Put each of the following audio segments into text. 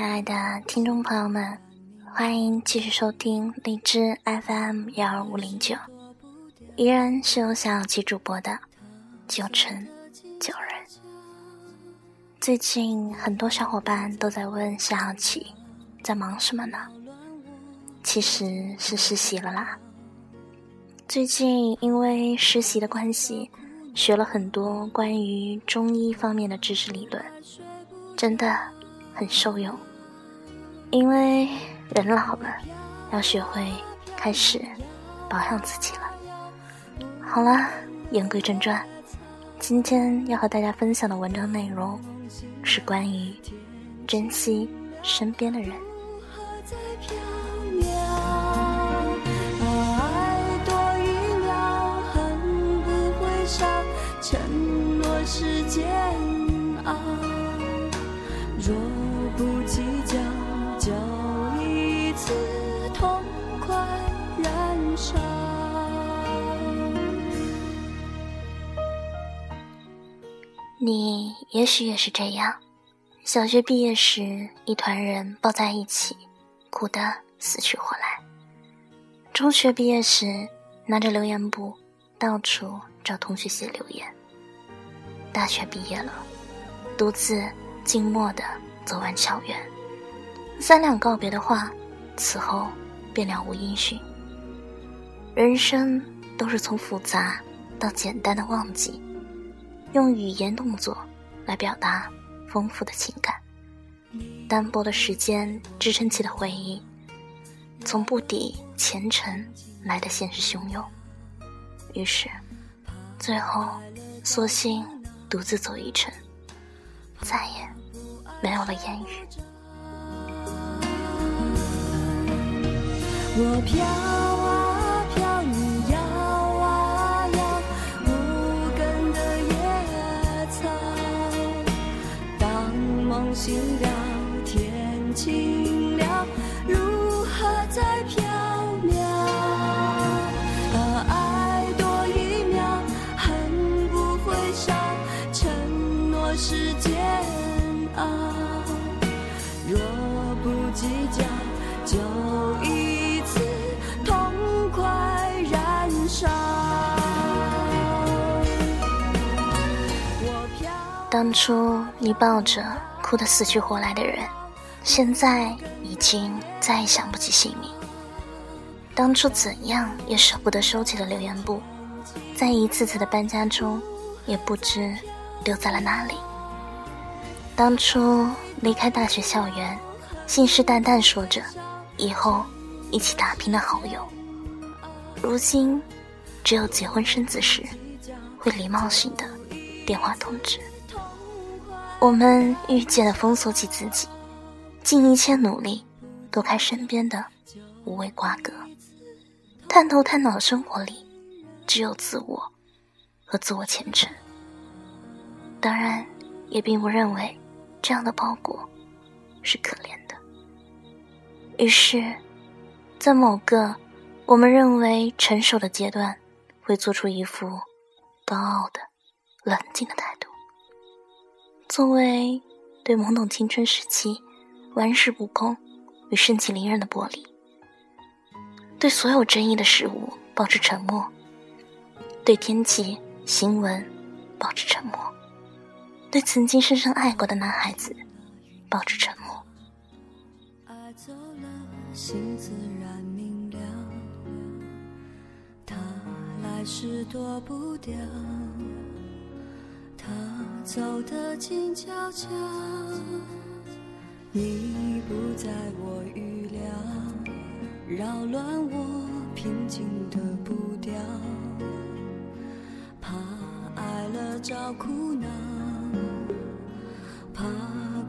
亲爱的听众朋友们，欢迎继续收听荔枝 FM 幺二五零九，依然是由小七主播的九成九人。最近很多小伙伴都在问小七在忙什么呢？其实是实习了啦。最近因为实习的关系，学了很多关于中医方面的知识理论，真的很受用。因为人老了，要学会开始保养自己了。好了，言归正传，今天要和大家分享的文章内容是关于珍惜身边的人。是煎熬。若你也许也是这样。小学毕业时，一团人抱在一起，哭得死去活来。中学毕业时，拿着留言簿，到处找同学写留言。大学毕业了，独自静默地走完校园，三两告别的话，此后便了无音讯。人生都是从复杂到简单的忘记，用语言动作来表达丰富的情感，单薄的时间支撑起的回忆，从不抵前尘来的现实汹涌。于是，最后，索性。独自走一程，再也没有了言语。我飘当初你抱着哭得死去活来的人，现在已经再也想不起姓名。当初怎样也舍不得收起的留言簿，在一次次的搬家中，也不知丢在了哪里。当初离开大学校园，信誓旦旦说着以后一起打拼的好友，如今只有结婚生子时会礼貌性的电话通知。我们愈渐的封锁起自己，尽一切努力躲开身边的无谓瓜葛，探头探脑的生活里，只有自我和自我前程。当然，也并不认为这样的包裹是可怜的。于是，在某个我们认为成熟的阶段，会做出一副高傲的、冷静的态度。作为对懵懂青春时期玩世不恭与盛气凌人的玻璃，对所有争议的事物保持沉默，对天气新闻保持沉默，对曾经深深爱过的男孩子保持沉默。爱走了，心自然明了，他来时躲不掉。他走得静悄悄，你不在我预料，扰乱我平静的步调。怕爱了找苦恼，怕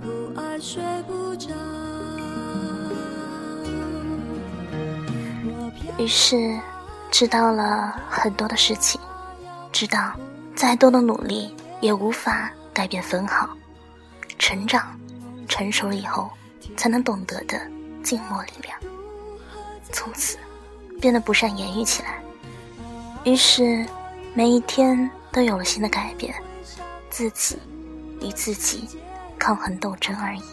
不爱睡不着。于是知道了很多的事情，知道再多的努力。也无法改变分毫。成长，成熟了以后，才能懂得的静默力量。从此，变得不善言语起来。于是，每一天都有了新的改变，自己与自己抗衡斗争而已。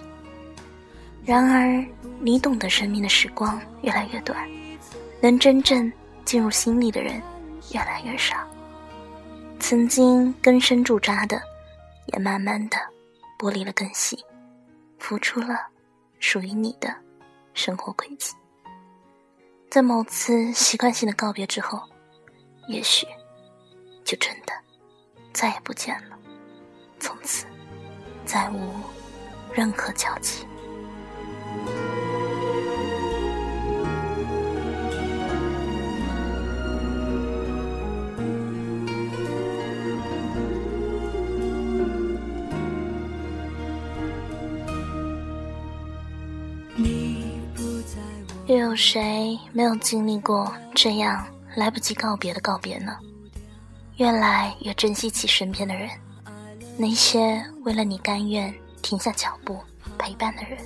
然而，你懂得生命的时光越来越短，能真正进入心里的人越来越少。曾经根深驻扎的，也慢慢的剥离了根系，浮出了属于你的生活轨迹。在某次习惯性的告别之后，也许就真的再也不见了，从此再无任何交集。又有谁没有经历过这样来不及告别的告别呢？越来越珍惜起身边的人，那些为了你甘愿停下脚步陪伴的人，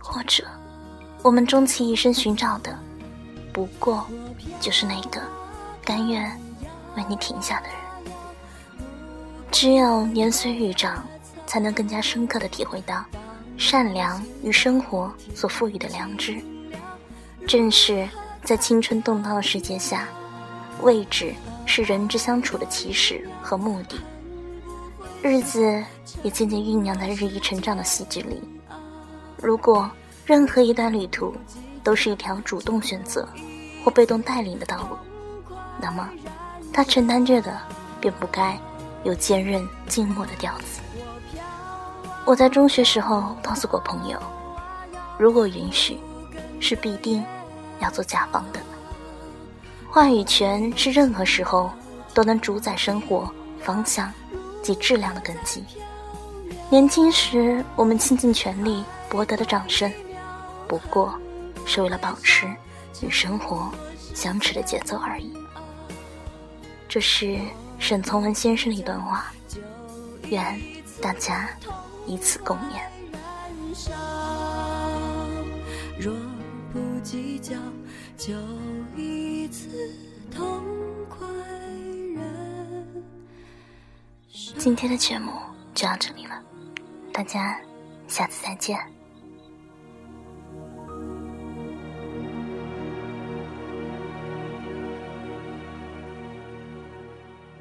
或者我们终其一生寻找的，不过就是那个甘愿为你停下的人。只有年岁愈长，才能更加深刻的体会到。善良与生活所赋予的良知，正是在青春动荡的世界下，位置是人之相处的起始和目的。日子也渐渐酝酿在日益成长的细致里。如果任何一段旅途都是一条主动选择或被动带领的道路，那么，他承担着的便不该有坚韧静默的调子。我在中学时候告诉过朋友，如果允许，是必定要做甲方的。话语权是任何时候都能主宰生活方向及质量的根基。年轻时我们倾尽全力博得的掌声，不过是为了保持与生活相持的节奏而已。这是沈从文先生的一段话，愿大家。以此共勉。若不计较，就一次痛快人今天的节目就到这里了，大家下次再见。